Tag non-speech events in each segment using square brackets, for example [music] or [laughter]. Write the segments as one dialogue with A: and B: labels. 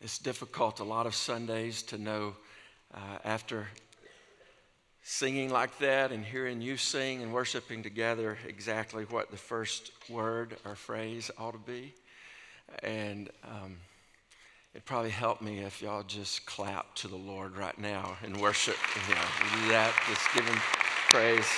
A: It's difficult a lot of Sundays to know uh, after singing like that and hearing you sing and worshiping together exactly what the first word or phrase ought to be. And um, it'd probably help me if y'all just clap to the Lord right now and worship. You know, do that, just give him praise.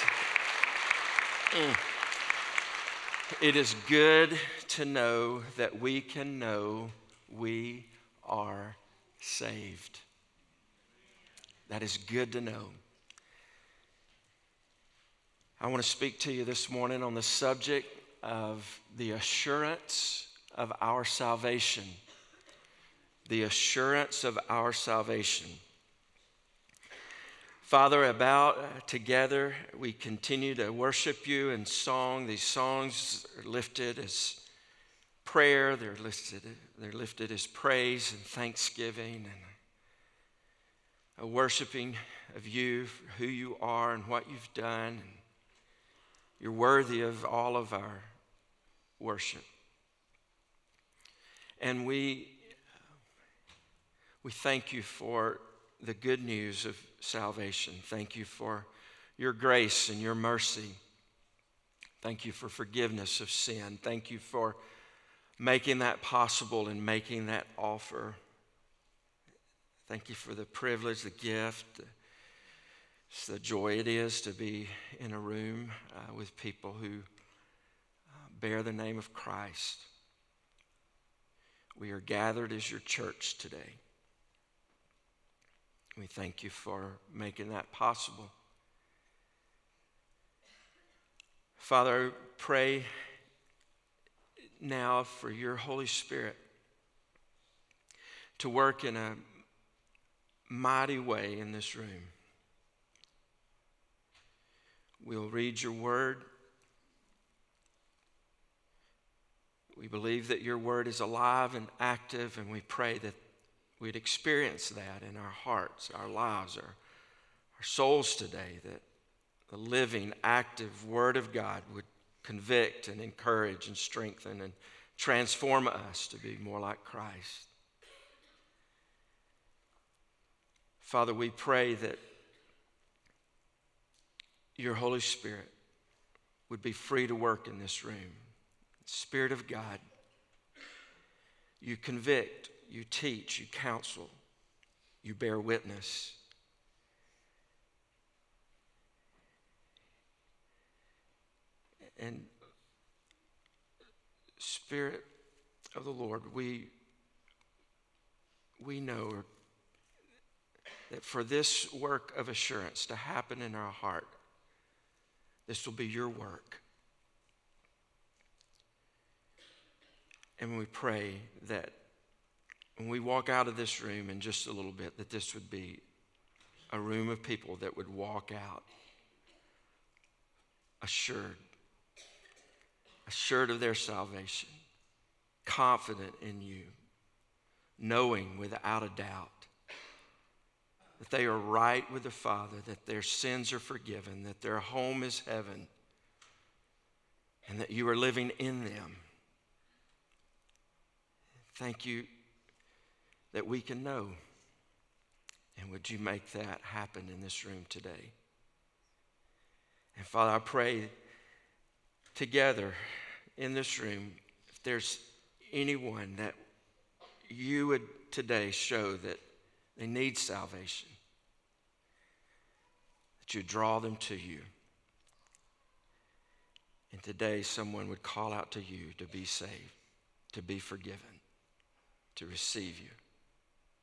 A: Mm. It is good to know that we can know we are saved. That is good to know. I want to speak to you this morning on the subject of the assurance of our salvation. The assurance of our salvation. Father, about uh, together, we continue to worship you in song. These songs are lifted as prayer, they're lifted, they're lifted as praise and thanksgiving and a worshiping of you for who you are and what you've done. You're worthy of all of our worship. And we, we thank you for the good news of salvation. Thank you for your grace and your mercy. Thank you for forgiveness of sin. Thank you for making that possible and making that offer. Thank you for the privilege, the gift, it's the joy it is to be in a room uh, with people who uh, bear the name of Christ. We are gathered as your church today. We thank you for making that possible. Father, pray now for your Holy Spirit to work in a mighty way in this room. We'll read your word. We believe that your word is alive and active, and we pray that we'd experience that in our hearts, our lives, our, our souls today, that the living, active word of God would convict and encourage and strengthen and transform us to be more like Christ. Father, we pray that your Holy Spirit would be free to work in this room. Spirit of God, you convict, you teach, you counsel, you bear witness. And Spirit of the Lord, we, we know that for this work of assurance to happen in our heart, this will be your work. And we pray that when we walk out of this room in just a little bit, that this would be a room of people that would walk out assured assured of their salvation, confident in you, knowing without a doubt that they are right with the Father, that their sins are forgiven, that their home is heaven, and that you are living in them. Thank you that we can know. And would you make that happen in this room today? And Father, I pray together in this room, if there's anyone that you would today show that they need salvation, that you draw them to you. And today, someone would call out to you to be saved, to be forgiven, to receive you.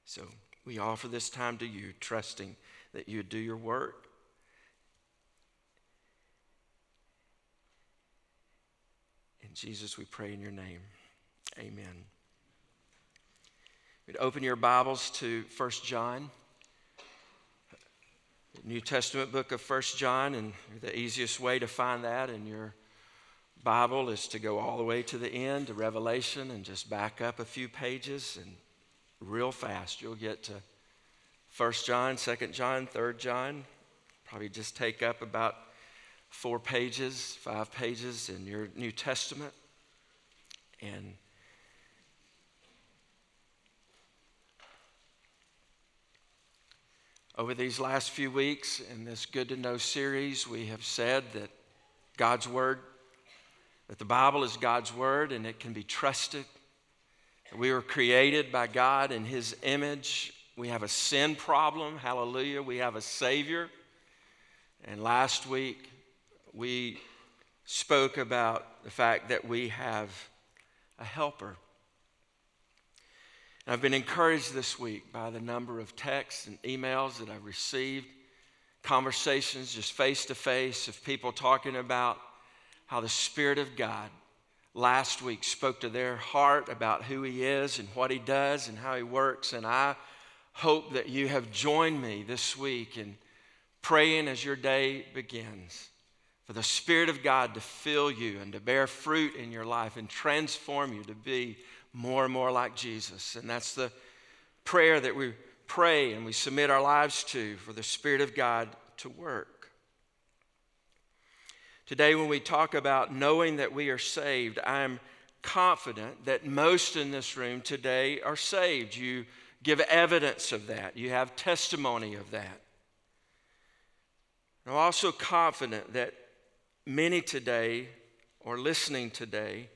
A: So we offer this time to you, trusting that you would do your work Jesus, we pray in your name. Amen. We'd open your Bibles to 1 John, the New Testament book of 1 John, and the easiest way to find that in your Bible is to go all the way to the end, to Revelation, and just back up a few pages, and real fast you'll get to 1 John, 2 John, 3 John. Probably just take up about four pages, five pages in your New Testament. And Over these last few weeks in this Good to Know series, we have said that God's Word, that the Bible is God's Word and it can be trusted. We were created by God in His image. We have a sin problem, hallelujah. We have a Savior. And last week, we spoke about the fact that we have a helper. And I've been encouraged this week by the number of texts and emails that I've received, conversations just face to face of people talking about how the Spirit of God last week spoke to their heart about who He is and what He does and how He works. And I hope that you have joined me this week in praying as your day begins for the Spirit of God to fill you and to bear fruit in your life and transform you to be more and more like Jesus. And that's the prayer that we pray and we submit our lives to for the Spirit of God to work. Today, when we talk about knowing that we are saved, I'm confident that most in this room today are saved. You give evidence of that, you have testimony of that. I'm also confident that many today, or listening today,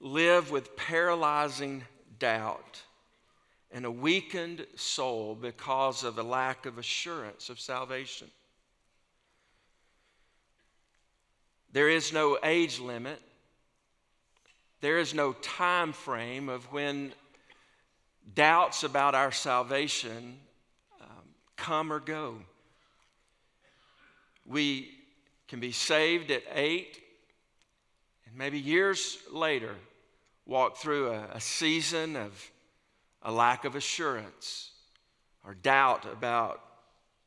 A: live with paralyzing doubt and a weakened soul because of a lack of assurance of salvation. There is no age limit. There is no time frame of when doubts about our salvation um, come or go. We can be saved at eight, and maybe years later, walk through a, a season of a lack of assurance or doubt about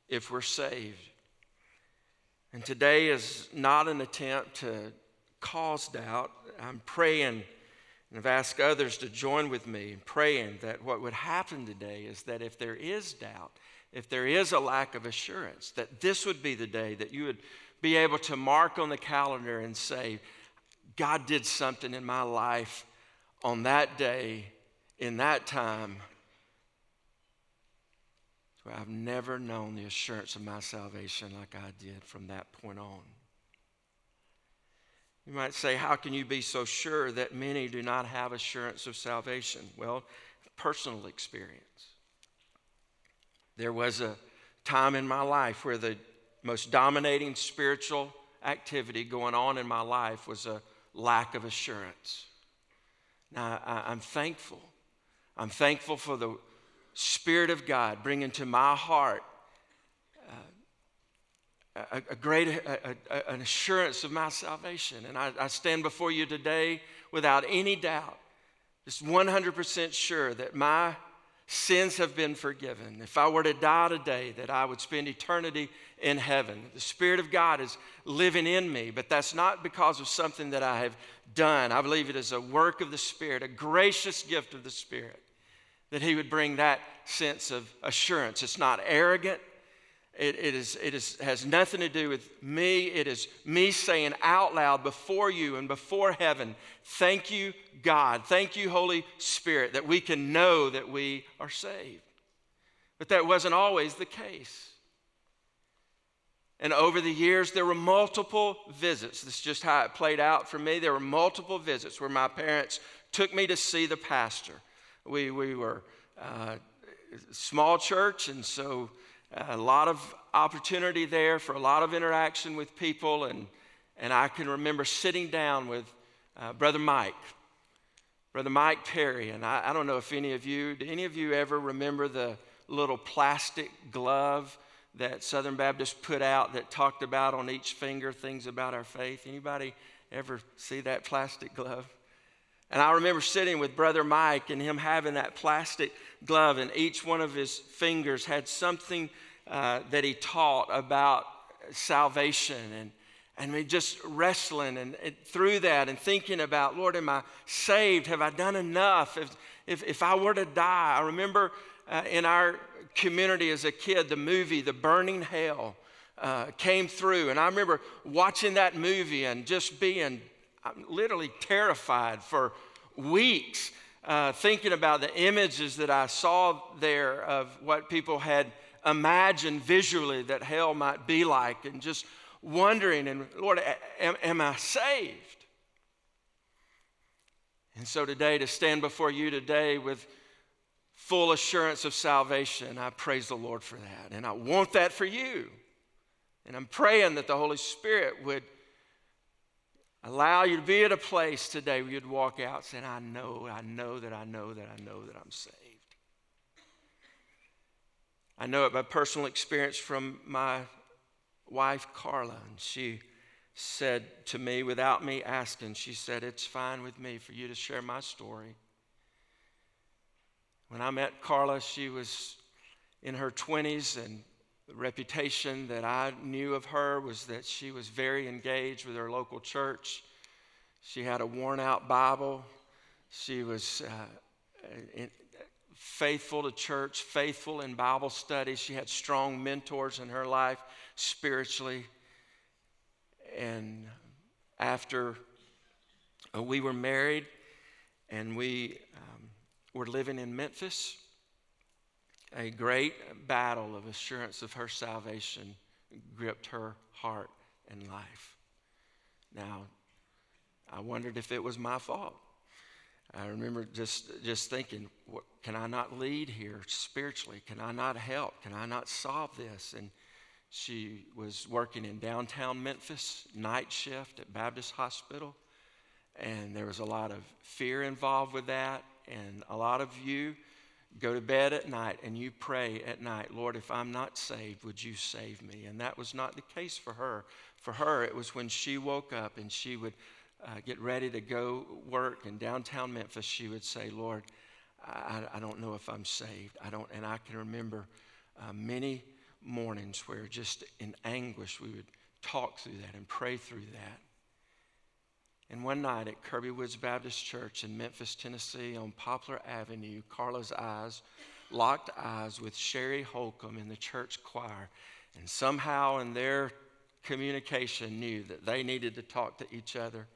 A: if we're saved. And today is not an attempt to cause doubt. I'm praying and I've asked others to join with me in praying that what would happen today is that if there is doubt, if there is a lack of assurance, that this would be the day that you would be able to mark on the calendar and say, God did something in my life on that day, in that time. where I've never known the assurance of my salvation like I did from that point on. You might say, How can you be so sure that many do not have assurance of salvation? Well, personal experience. There was a time in my life where the most dominating spiritual activity going on in my life was a lack of assurance. Now, I, am thankful. I'm thankful for the Spirit of God bringing to my heart uh, a, a, great a, a, an assurance of my salvation. And I, I stand before you today without any doubt, just 100% sure that my sins have been forgiven. If I were to die today, that I would spend eternity in heaven. The Spirit of God is living in me, but that's not because of something that I have done. I believe it is a work of the Spirit, a gracious gift of the Spirit, that He would bring that sense of assurance. It's not arrogant, it, it, is, it is, has nothing to do with me. It is me saying out loud before you and before heaven, thank you, God. Thank you, Holy Spirit, that we can know that we are saved. But that wasn't always the case. And over the years, there were multiple visits. This is just how it played out for me. There were multiple visits where my parents took me to see the pastor. We, we were uh, small church, and so a lot of opportunity there for a lot of interaction with people. And, and I can remember sitting down with uh, Brother Mike, Brother Mike Perry. And I, I don't know if any of you, do any of you ever remember the little plastic glove that Southern Baptist put out that talked about on each finger things about our faith? Anybody ever see that plastic glove? And I remember sitting with Brother Mike and him having that plastic glove, and each one of his fingers had something uh, that he taught about salvation and and me just wrestling and, and, through that and thinking about, Lord, am I saved? Have I done enough? If, if, if I were to die, I remember uh, in our community as a kid, the movie, The Burning Hell, uh, came through. And I remember watching that movie and just being literally terrified for weeks, uh, thinking about the images that I saw there of what people had imagined visually that hell might be like and just wondering, and Lord, am, am I saved? And so today, to stand before you today with full assurance of salvation, I praise the Lord for that. And I want that for you. And I'm praying that the Holy Spirit would allow you to be at a place today where you'd walk out saying, I know, I know that I know that I know that I'm saved. I know it by personal experience from my wife, Carla. And she said to me, without me asking, she said, It's fine with me for you to share my story. When I met Carla, she was in her 20s, and the reputation that I knew of her was that she was very engaged with her local church. She had a worn out Bible. She was uh, in, faithful to church, faithful in Bible study. She had strong mentors in her life spiritually. And after uh, we were married and we um, were living in Memphis, a great battle of assurance of her salvation gripped her heart and life. Now, I wondered if it was my fault. I remember just, just thinking, what, can I not lead here spiritually? Can I not help? Can I not solve this? And she was working in downtown Memphis, night shift at Baptist Hospital. And there was a lot of fear involved with that. And a lot of you go to bed at night and you pray at night, Lord, if I'm not saved, would you save me? And that was not the case for her. For her, it was when she woke up and she would uh, get ready to go work in downtown Memphis, she would say, Lord, I, I don't know if I'm saved. I don't, and I can remember uh, many mornings where just in anguish we would talk through that and pray through that. And one night at Kirby Woods Baptist Church in Memphis, Tennessee, on Poplar Avenue, Carla's eyes locked eyes with Sherry Holcomb in the church choir. And somehow in their communication knew that they needed to talk to each other.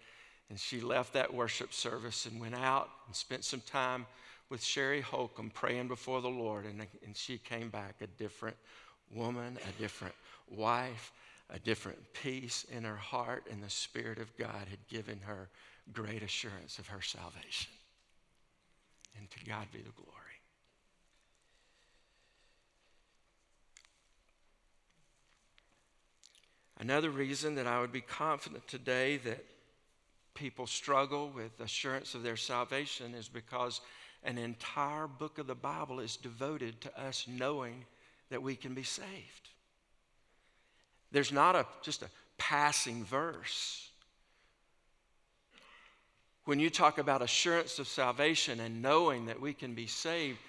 A: And she left that worship service and went out and spent some time with Sherry Holcomb praying before the Lord. And, and she came back a different woman, a different wife, a different peace in her heart, and the Spirit of God had given her great assurance of her salvation. And to God be the glory. Another reason that I would be confident today that people struggle with assurance of their salvation is because an entire book of the Bible is devoted to us knowing that we can be saved. There's not a, just a passing verse. When you talk about assurance of salvation and knowing that we can be saved,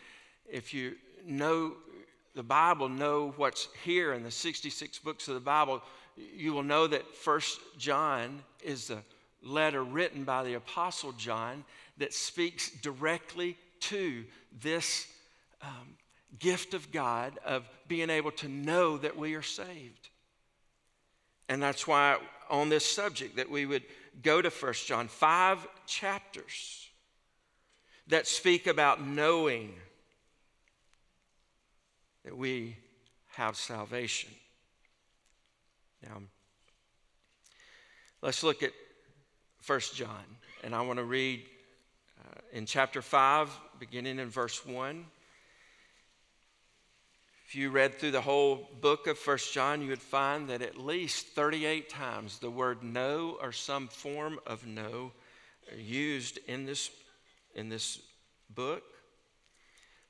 A: if you know the Bible, know what's here in the 66 books of the Bible, you will know that First John is the letter written by the Apostle John that speaks directly to this um, gift of God of being able to know that we are saved. And that's why on this subject that we would go to First John, five chapters that speak about knowing that we have salvation. Now, let's look at First John, and I want to read uh, in chapter 5, beginning in verse 1. If you read through the whole book of First John, you would find that at least 38 times the word know or some form of know are used in this, in this book.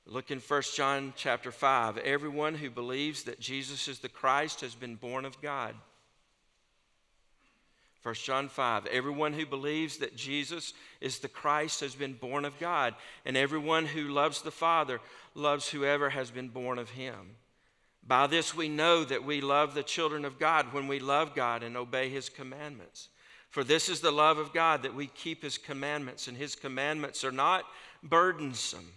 A: Look in 1 John chapter 5. Everyone who believes that Jesus is the Christ has been born of God. 1 John 5. Everyone who believes that Jesus is the Christ has been born of God, and everyone who loves the Father loves whoever has been born of him. By this we know that we love the children of God when we love God and obey his commandments. For this is the love of God that we keep his commandments, and his commandments are not burdensome.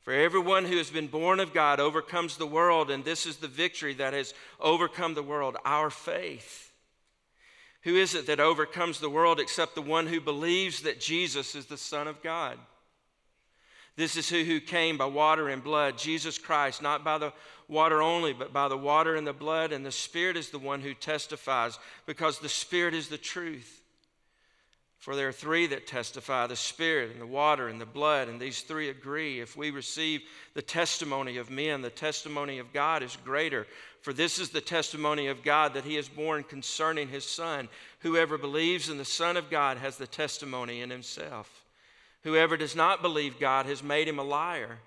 A: For everyone who has been born of God overcomes the world, and this is the victory that has overcome the world our faith. Who is it that overcomes the world except the one who believes that Jesus is the Son of God? This is who who came by water and blood, Jesus Christ, not by the water only, but by the water and the blood, and the Spirit is the one who testifies, because the Spirit is the truth. For there are three that testify the Spirit, and the water, and the blood, and these three agree. If we receive the testimony of men, the testimony of God is greater. For this is the testimony of God that He is borne concerning His Son. Whoever believes in the Son of God has the testimony in Himself. Whoever does not believe God has made him a liar,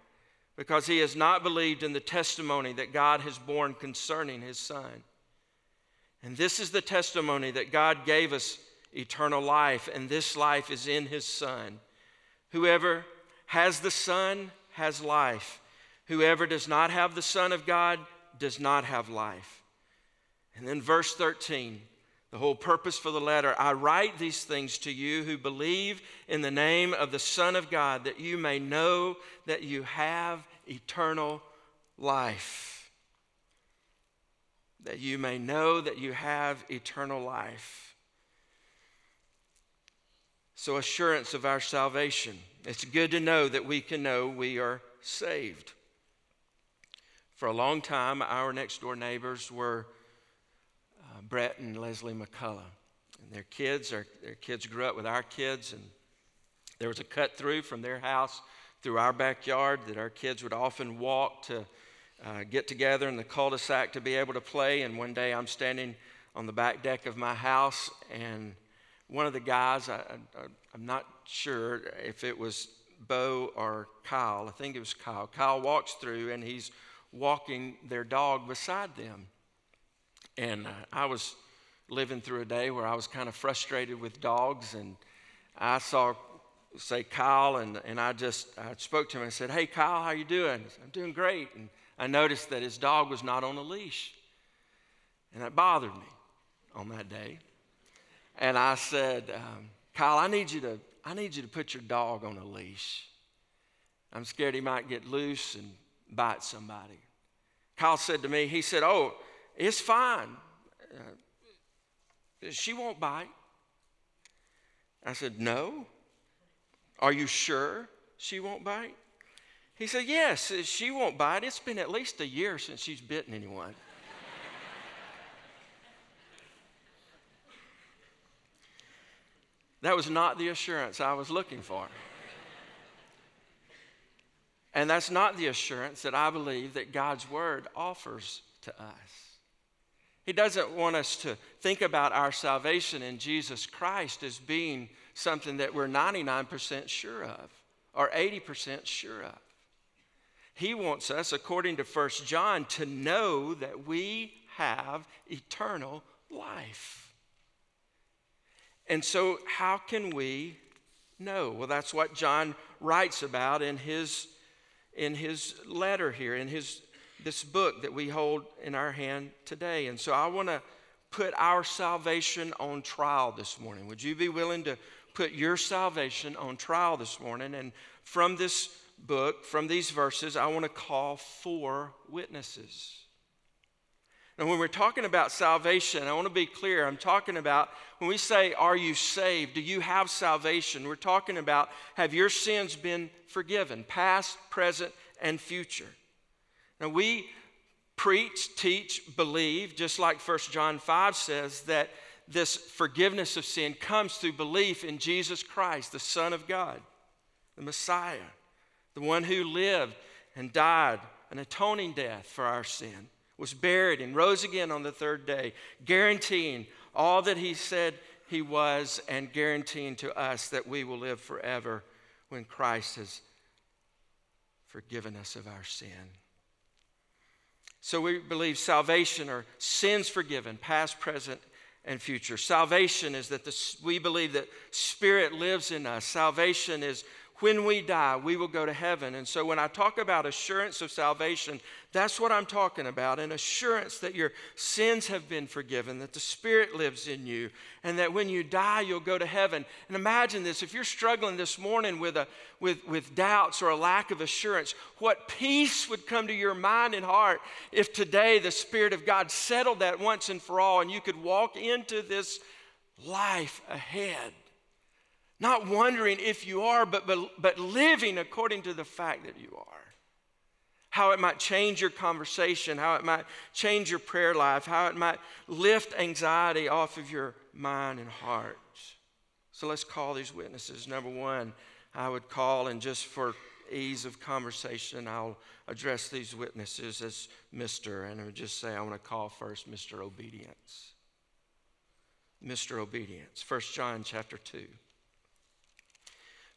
A: because he has not believed in the testimony that God has borne concerning His Son. And this is the testimony that God gave us eternal life, and this life is in his Son. Whoever has the Son has life. Whoever does not have the Son of God does not have life. And then verse 13, the whole purpose for the letter I write these things to you who believe in the name of the Son of God, that you may know that you have eternal life. That you may know that you have eternal life. So, assurance of our salvation. It's good to know that we can know we are saved. For a long time, our next door neighbors were uh, Brett and Leslie McCullough. And their kids, are, their kids grew up with our kids, and there was a cut through from their house through our backyard that our kids would often walk to uh, get together in the cul-de-sac to be able to play. And one day I'm standing on the back deck of my house, and one of the guys, I, am not sure if it was Bo or Kyle, I think it was Kyle. Kyle walks through and he's walking their dog beside them. And uh, I was living through a day where I was kind of frustrated with dogs, and I saw, say, Kyle, and, and I just I spoke to him and said, Hey, Kyle, how you doing? Said, I'm doing great. And I noticed that his dog was not on a leash. And that bothered me on that day. And I said, um, Kyle, I need you to I need you to put your dog on a leash. I'm scared he might get loose and bite somebody. Kyle said to me, he said, Oh, it's fine. Uh, she won't bite. I said, No. Are you sure she won't bite? He said, Yes, she won't bite. It's been at least a year since she's bitten anyone. [laughs] That was not the assurance I was looking for. And that's not the assurance that I believe that God's word offers to us. He doesn't want us to think about our salvation in Jesus Christ as being something that we're 99% sure of or 80% sure of. He wants us, according to 1 John, to know that we have eternal life. And so, how can we know? Well, that's what John writes about in his, in his letter here, in his, this book that we hold in our hand today. And so, I want to put our salvation on trial this morning. Would you be willing to put your salvation on trial this morning? And from this book, from these verses, I want to call four witnesses. And when we're talking about salvation, I want to be clear. I'm talking about when we say, Are you saved? Do you have salvation? We're talking about have your sins been forgiven, past, present, and future. Now, we preach, teach, believe, just like 1 John 5 says, that this forgiveness of sin comes through belief in Jesus Christ, the Son of God, the Messiah, the one who lived and died an atoning death for our sin was buried and rose again on the third day, guaranteeing all that he said he was and guaranteeing to us that we will live forever when Christ has forgiven us of our sin. So we believe salvation or sins forgiven, past, present, and future. Salvation is that the, we believe that Spirit lives in us. Salvation is when we die, we will go to heaven. And so when I talk about assurance of salvation, that's what I'm talking about an assurance that your sins have been forgiven, that the Spirit lives in you, and that when you die, you'll go to heaven. And imagine this if you're struggling this morning with, a, with, with doubts or a lack of assurance, what peace would come to your mind and heart if today the Spirit of God settled that once and for all and you could walk into this life ahead Not wondering if you are, but, but, but living according to the fact that you are. How it might change your conversation, how it might change your prayer life, how it might lift anxiety off of your mind and heart. So let's call these witnesses. Number one, I would call, and just for ease of conversation, I'll address these witnesses as Mr. And I would just say, I want to call first Mr. Obedience. Mr. Obedience. 1 John chapter 2.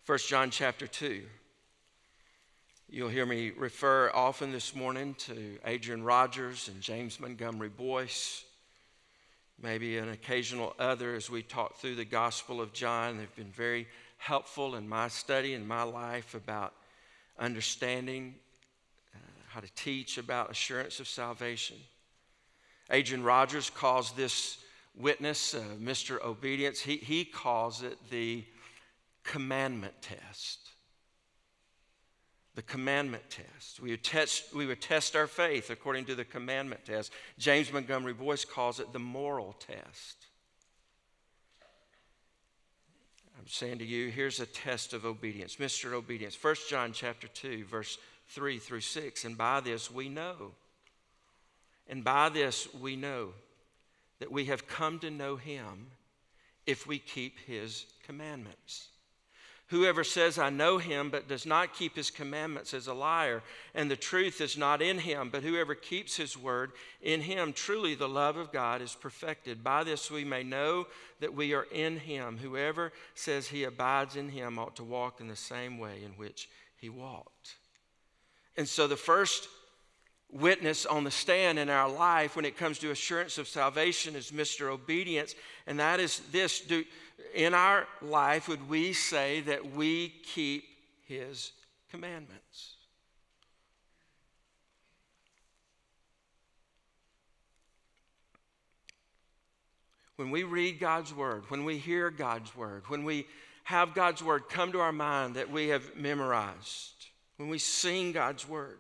A: 1 John chapter 2. You'll hear me refer often this morning to Adrian Rogers and James Montgomery Boice, maybe an occasional other as we talk through the Gospel of John. They've been very helpful in my study and my life about understanding uh, how to teach about assurance of salvation. Adrian Rogers calls this witness, uh, Mr. Obedience, he, he calls it the commandment test. The commandment test. We would, test. we would test our faith according to the commandment test. James Montgomery Boice calls it the moral test. I'm saying to you, here's a test of obedience. Mr. Obedience. 1 John chapter 2, verse 3 through 6. And by this we know. And by this we know that we have come to know him if we keep his commandments. Whoever says, I know him, but does not keep his commandments is a liar, and the truth is not in him. But whoever keeps his word, in him truly the love of God is perfected. By this we may know that we are in him. Whoever says he abides in him ought to walk in the same way in which he walked. And so the first witness on the stand in our life when it comes to assurance of salvation is Mr. Obedience, and that is this. Do, in our life would we say that we keep his commandments? When we read God's word, when we hear God's word, when we have God's word come to our mind that we have memorized, when we sing God's word,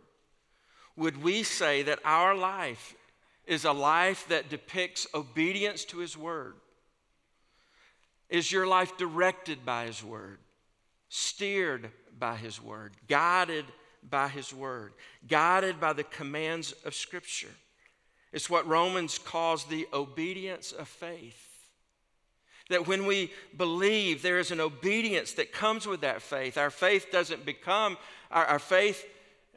A: would we say that our life is a life that depicts obedience to his word? Is your life directed by His Word, steered by His Word, guided by His Word, guided by the commands of Scripture? It's what Romans calls the obedience of faith. That when we believe, there is an obedience that comes with that faith. Our faith doesn't become, our, our faith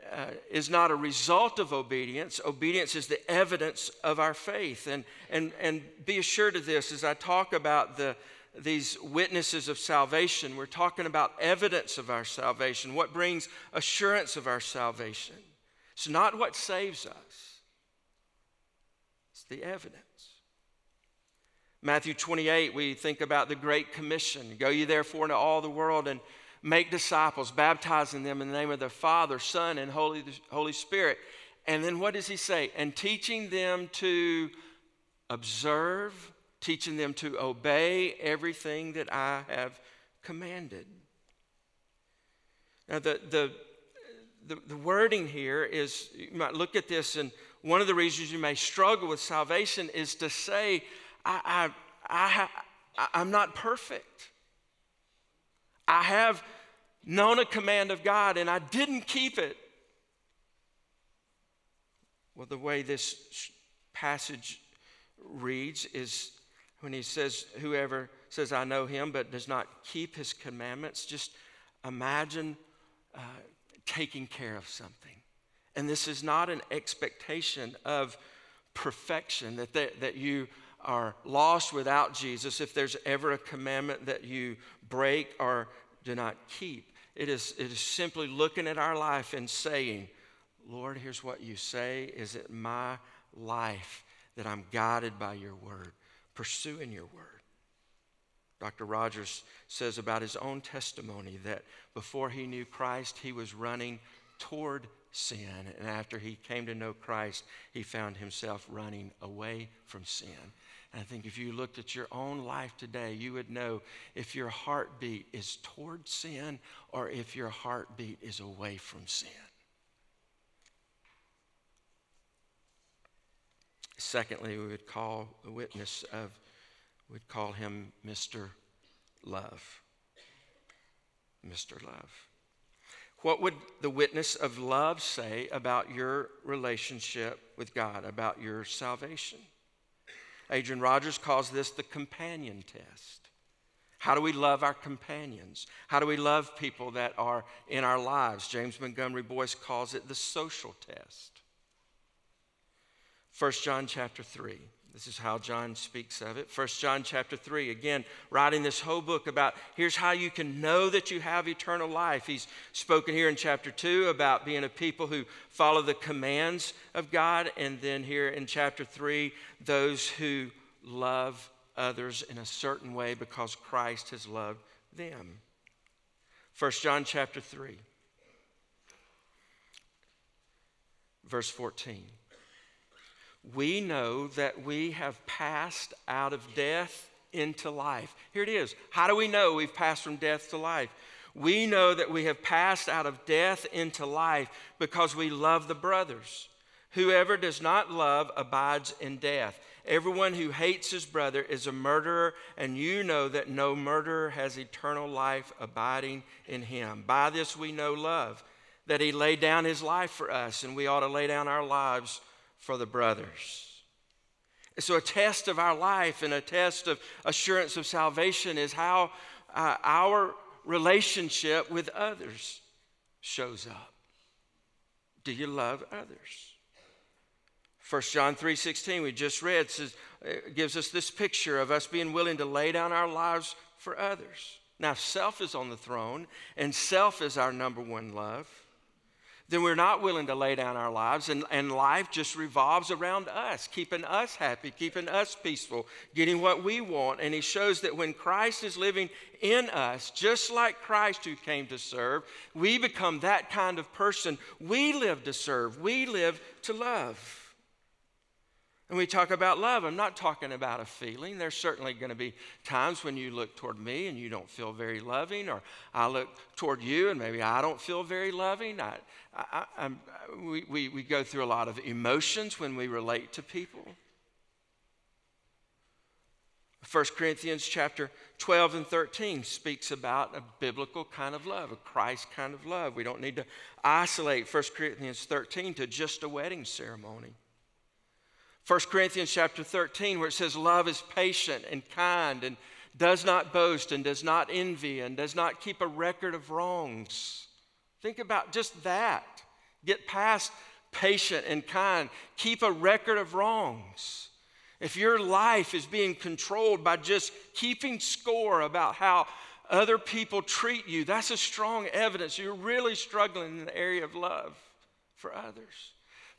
A: uh, is not a result of obedience. Obedience is the evidence of our faith. And, and, and be assured of this as I talk about the, these witnesses of salvation. We're talking about evidence of our salvation, what brings assurance of our salvation. It's not what saves us, it's the evidence. Matthew 28, we think about the Great Commission Go ye therefore into all the world and make disciples, baptizing them in the name of the Father, Son, and Holy, Holy Spirit. And then what does he say? And teaching them to observe teaching them to obey everything that I have commanded. Now, the, the, the, the, wording here is you might look at this, and one of the reasons you may struggle with salvation is to say, I, I, I, I'm not perfect. I have known a command of God and I didn't keep it. Well, the way this passage reads is when he says, Whoever says, I know him, but does not keep his commandments, just imagine uh, taking care of something. And this is not an expectation of perfection, that, that, that you are lost without Jesus if there's ever a commandment that you break or do not keep. It is, it is simply looking at our life and saying, Lord, here's what you say. Is it my life that I'm guided by your word? Pursuing your word. Dr. Rogers says about his own testimony that before he knew Christ, he was running toward sin. And after he came to know Christ, he found himself running away from sin. And I think if you looked at your own life today, you would know if your heartbeat is toward sin or if your heartbeat is away from sin. Secondly, we would call the witness of, we'd call him Mr. Love. Mr. Love. What would the witness of love say about your relationship with God, about your salvation? Adrian Rogers calls this the companion test. How do we love our companions? How do we love people that are in our lives? James Montgomery Boice calls it the social test. 1 John chapter 3. This is how John speaks of it. 1 John chapter 3, again, writing this whole book about here's how you can know that you have eternal life. He's spoken here in chapter 2 about being a people who follow the commands of God. And then here in chapter 3, those who love others in a certain way because Christ has loved them. 1 John chapter 3, verse 14 we know that we have passed out of death into life. Here it is. How do we know we've passed from death to life? We know that we have passed out of death into life because we love the brothers. Whoever does not love abides in death. Everyone who hates his brother is a murderer, and you know that no murderer has eternal life abiding in him. By this we know love, that he laid down his life for us, and we ought to lay down our lives for the brothers. So, a test of our life and a test of assurance of salvation is how uh, our relationship with others shows up. Do you love others? 1 John 3:16 we just read says gives us this picture of us being willing to lay down our lives for others. Now self is on the throne and self is our number one love then we're not willing to lay down our lives, and, and life just revolves around us, keeping us happy, keeping us peaceful, getting what we want. And he shows that when Christ is living in us, just like Christ who came to serve, we become that kind of person. We live to serve, we live to love. And we talk about love, I'm not talking about a feeling. There's certainly going to be times when you look toward me and you don't feel very loving, or I look toward you and maybe I don't feel very loving. I, I, I, we, we, we go through a lot of emotions when we relate to people. 1 Corinthians chapter 12 and 13 speaks about a biblical kind of love, a Christ kind of love. We don't need to isolate 1 Corinthians 13 to just a wedding ceremony. 1 Corinthians chapter 13, where it says, Love is patient and kind and does not boast and does not envy and does not keep a record of wrongs. Think about just that. Get past patient and kind. Keep a record of wrongs. If your life is being controlled by just keeping score about how other people treat you, that's a strong evidence you're really struggling in the area of love for others.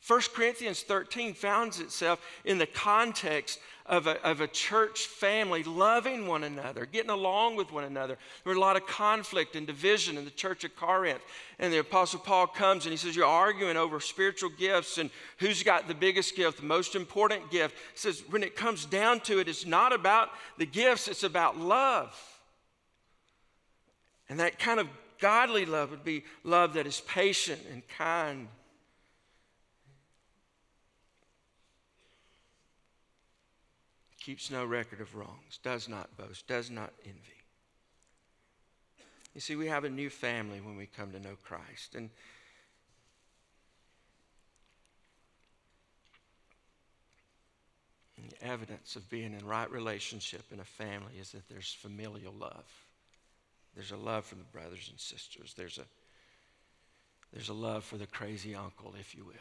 A: 1 Corinthians 13 finds itself in the context of a, of a church family loving one another, getting along with one another. There was a lot of conflict and division in the church of Corinth. And the Apostle Paul comes and he says, You're arguing over spiritual gifts and who's got the biggest gift, the most important gift. He says, When it comes down to it, it's not about the gifts, it's about love. And that kind of godly love would be love that is patient and kind keeps no record of wrongs, does not boast, does not envy. You see, we have a new family when we come to know Christ. And the evidence of being in right relationship in a family is that there's familial love. There's a love for the brothers and sisters. There's a, there's a love for the crazy uncle, if you will.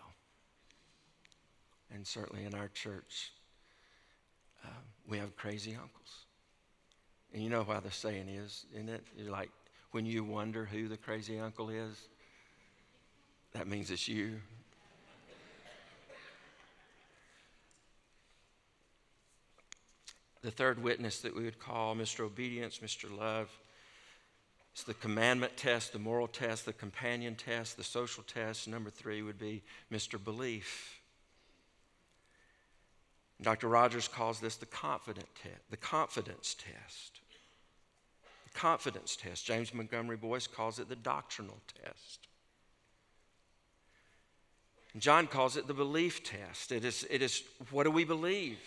A: And certainly in our church, we have crazy uncles. And you know why the saying is, isn't it? You're like, when you wonder who the crazy uncle is, that means it's you. The third witness that we would call Mr. Obedience, Mr. Love, it's the commandment test, the moral test, the companion test, the social test. Number three would be Mr. Belief. Dr. Rogers calls this the confident te- the confidence test. The confidence test. James Montgomery Boice calls it the doctrinal test. John calls it the belief test. It is, it is what do we believe?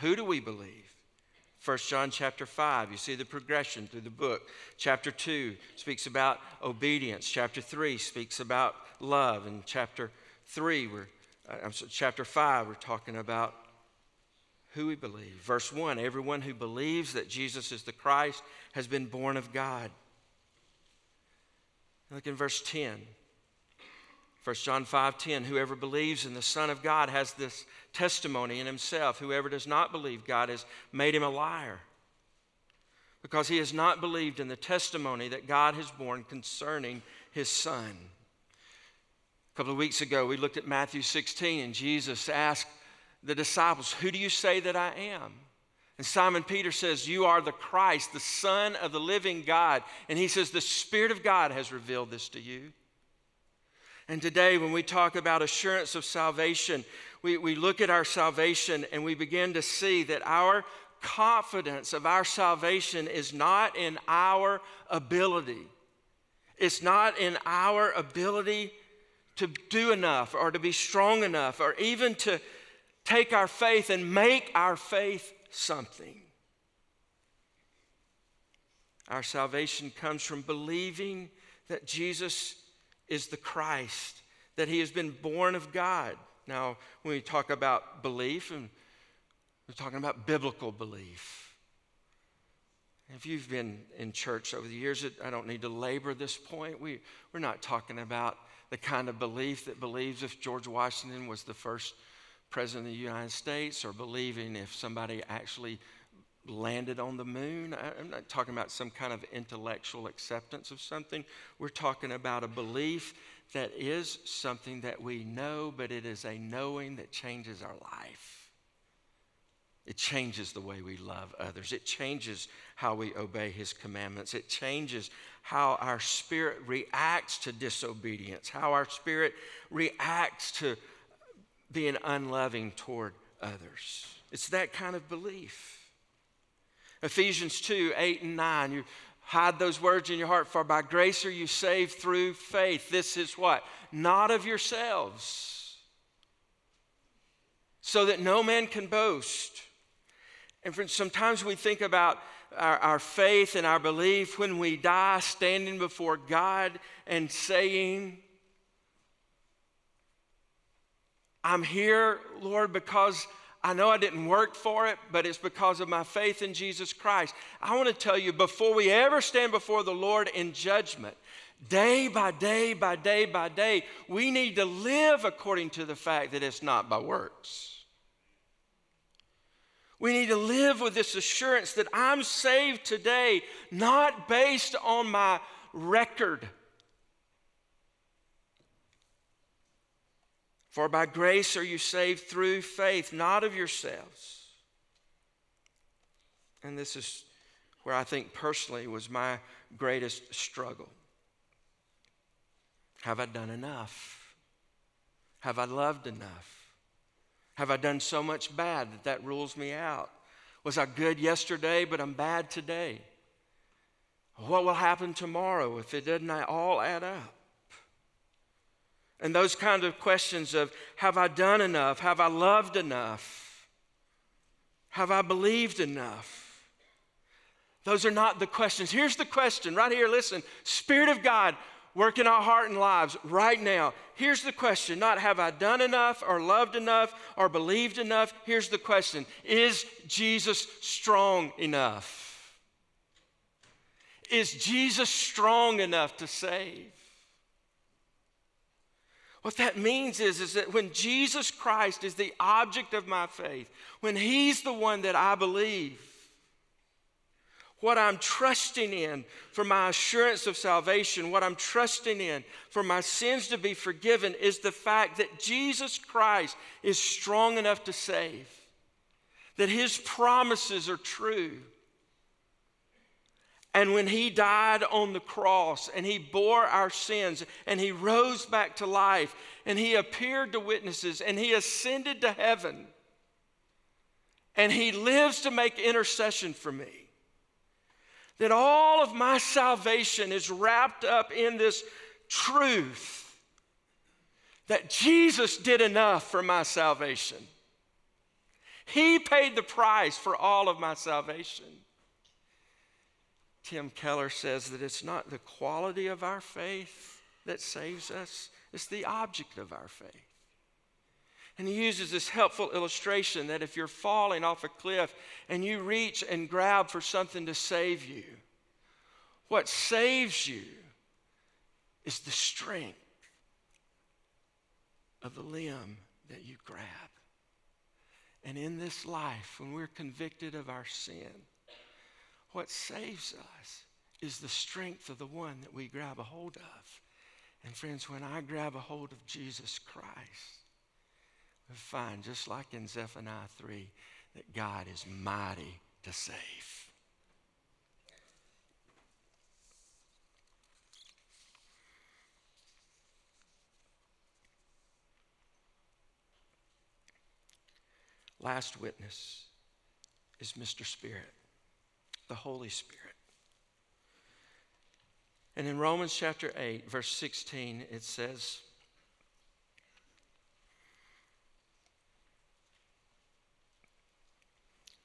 A: Who do we believe? 1 John chapter 5, you see the progression through the book. Chapter 2 speaks about obedience. Chapter 3 speaks about love. And chapter 3, we're, uh, sorry, chapter 5, we're talking about who we believe. Verse 1 Everyone who believes that Jesus is the Christ has been born of God. Look in verse 10. 1 John 5:10 Whoever believes in the Son of God has this testimony in himself. Whoever does not believe God has made him a liar. Because he has not believed in the testimony that God has borne concerning his son. A couple of weeks ago we looked at Matthew 16 and Jesus asked the disciples, "Who do you say that I am?" And Simon Peter says, You are the Christ, the Son of the living God. And he says, The Spirit of God has revealed this to you. And today, when we talk about assurance of salvation, we, we look at our salvation and we begin to see that our confidence of our salvation is not in our ability. It's not in our ability to do enough or to be strong enough or even to take our faith and make our faith something. Our salvation comes from believing that Jesus is the Christ, that he has been born of God. Now, when we talk about belief, and we're talking about biblical belief. If you've been in church over the years, I don't need to labor this point. We, we're not talking about the kind of belief that believes if George Washington was the first president of the United States or believing if somebody actually landed on the moon. I'm not talking about some kind of intellectual acceptance of something. We're talking about a belief that is something that we know, but it is a knowing that changes our life. It changes the way we love others. It changes how we obey His commandments. It changes how our spirit reacts to disobedience, how our spirit reacts to being unloving toward others. It's that kind of belief. Ephesians 2 8 and 9. You hide those words in your heart, for by grace are you saved through faith. This is what? Not of yourselves, so that no man can boast. And sometimes we think about our, our, faith and our belief when we die, standing before God and saying, I'm here, Lord, because I know I didn't work for it, but it's because of my faith in Jesus Christ. I want to tell you before we ever stand before the Lord in judgment, day by day by day by day, we need to live according to the fact that it's not by works. We need to live with this assurance that I'm saved today, not based on my record For by grace are you saved through faith, not of yourselves. And this is where I think personally was my greatest struggle. Have I done enough? Have I loved enough? Have I done so much bad that that rules me out? Was I good yesterday, but I'm bad today? What will happen tomorrow if it doesn't all add up? And those kind of questions of have I done enough? Have I loved enough? Have I believed enough? Those are not the questions. Here's the question right here. Listen, Spirit of God, work in our heart and lives right now. Here's the question not have I done enough or loved enough or believed enough? Here's the question Is Jesus strong enough? Is Jesus strong enough to save? What that means is, is that when Jesus Christ is the object of my faith, when He's the one that I believe, what I'm trusting in for my assurance of salvation, what I'm trusting in for my sins to be forgiven, is the fact that Jesus Christ is strong enough to save, that His promises are true and when he died on the cross and he bore our sins and he rose back to life and he appeared to witnesses and he ascended to heaven and he lives to make intercession for me, that all of my salvation is wrapped up in this truth that Jesus did enough for my salvation. He paid the price for all of my salvation. Tim Keller says that it's not the quality of our faith that saves us, it's the object of our faith. And he uses this helpful illustration that if you're falling off a cliff and you reach and grab for something to save you, what saves you is the strength of the limb that you grab. And in this life, when we're convicted of our sin, what saves us is the strength of the one that we grab a hold of. And friends, when I grab a hold of Jesus Christ, we find, just like in Zephaniah 3, that God is mighty to save. Last witness is Mr. Spirit, the Holy Spirit. And in Romans chapter 8, verse 16, it says,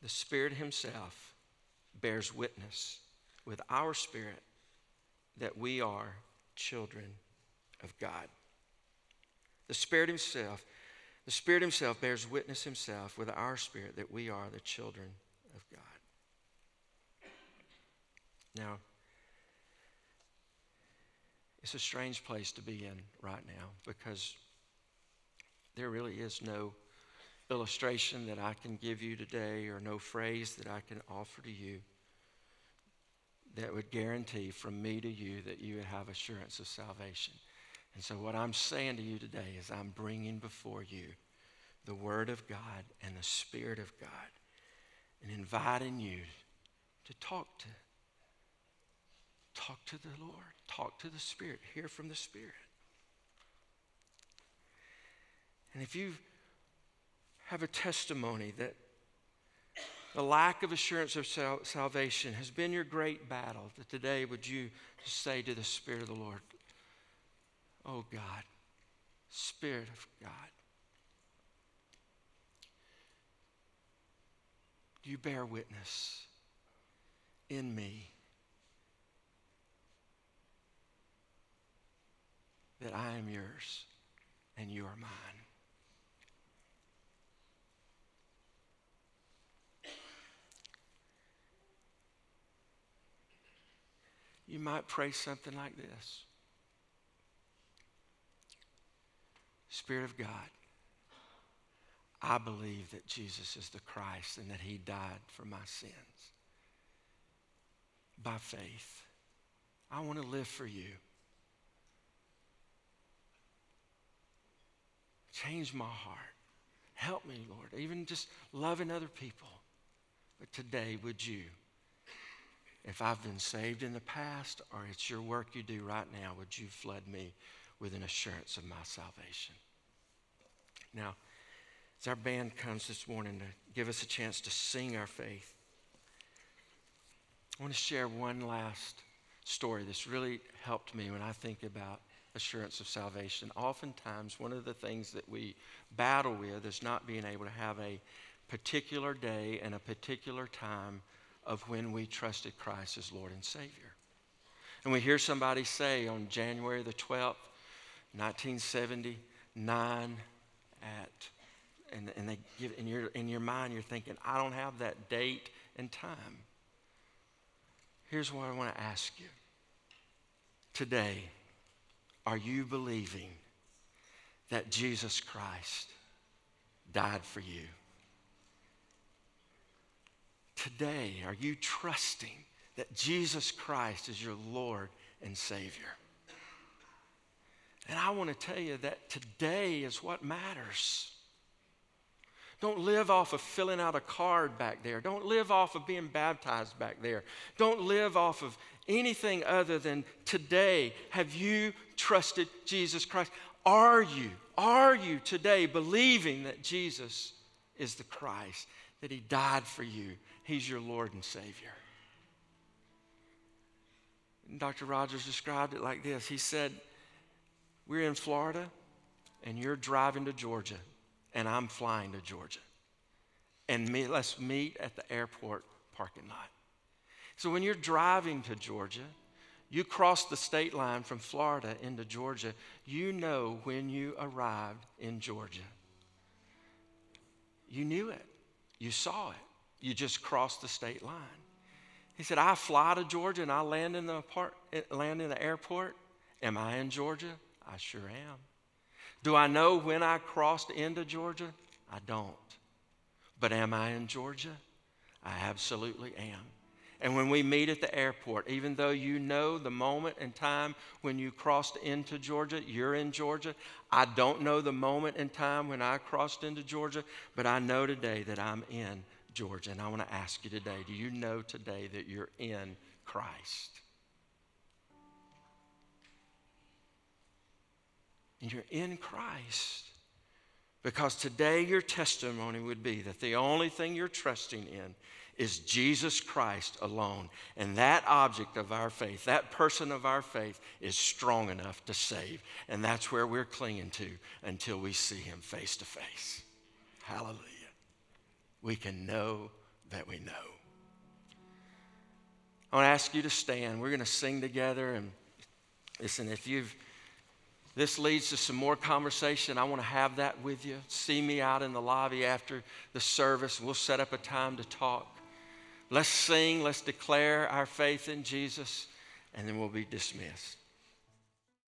A: The Spirit Himself bears witness with our spirit that we are children of God. The Spirit Himself, the Spirit Himself bears witness Himself with our spirit that we are the children of God. Now, it's a strange place to be in right now because there really is no illustration that I can give you today or no phrase that I can offer to you that would guarantee from me to you that you would have assurance of salvation. And so, what I'm saying to you today is I'm bringing before you the Word of God and the Spirit of God and inviting you to talk to talk to the Lord, talk to the Spirit, hear from the Spirit. And if you have a testimony that the lack of assurance of sal- salvation has been your great battle, that today would you say to the Spirit of the Lord, Oh God, Spirit of God, you bear witness in me that I am yours and you are mine. you might pray something like this Spirit of God, I believe that Jesus is the Christ and that he died for my sins. By faith, I want to live for you. Change my heart. Help me, Lord, even just loving other people. But today, would you? if I've been saved in the past or it's your work you do right now, would you flood me with an assurance of my salvation? Now, as our band comes this morning to give us a chance to sing our faith, I want to share one last story that's really helped me when I think about assurance of salvation. Oftentimes, one of the things that we battle with is not being able to have a particular day and a particular time of when we trusted Christ as Lord and Savior. And we hear somebody say on January the 12th, 1979, at, and, and they give, in your, in your mind, you're thinking, I don't have that date and time. Here's what I want to ask you. Today, are you believing that Jesus Christ died for you? Today, are you trusting that Jesus Christ is your Lord and Savior? And I want to tell you that today is what matters. Don't live off of filling out a card back there. Don't live off of being baptized back there. Don't live off of anything other than today. Have you trusted Jesus Christ? Are you, are you today believing that Jesus is the Christ, that He died for you, He's your Lord and Savior. And Dr. Rogers described it like this He said, We're in Florida, and you're driving to Georgia, and I'm flying to Georgia. and meet, let's meet at the airport parking lot. So when you're driving to Georgia, you cross the state line from Florida into Georgia, you know when you arrived in Georgia. You knew it. You saw it. You just crossed the state line. He said, I fly to Georgia and I land in the, apart, land in the airport. Am I in Georgia? I sure am. Do I know when I crossed into Georgia? I don't. But am I in Georgia? I absolutely am. And when we meet at the airport, even though you know the moment and time when you crossed into Georgia, you're in Georgia. I don't know the moment and time when I crossed into Georgia, but I know today that I'm in Georgia. And I want to ask you today do you know today that you're in Christ? And you're in Christ. Because today your testimony would be that the only thing you're trusting in is Jesus Christ alone. And that object of our faith, that person of our faith, is strong enough to save. And that's where we're clinging to until we see him face to face. Hallelujah. We can know that we know. I want to ask you to stand. We're going to sing together. And listen, if you've this leads to some more conversation. I want to have that with you. See me out in the lobby after the service. We'll set up a time to talk. Let's sing, let's declare our faith in Jesus, and then we'll be dismissed.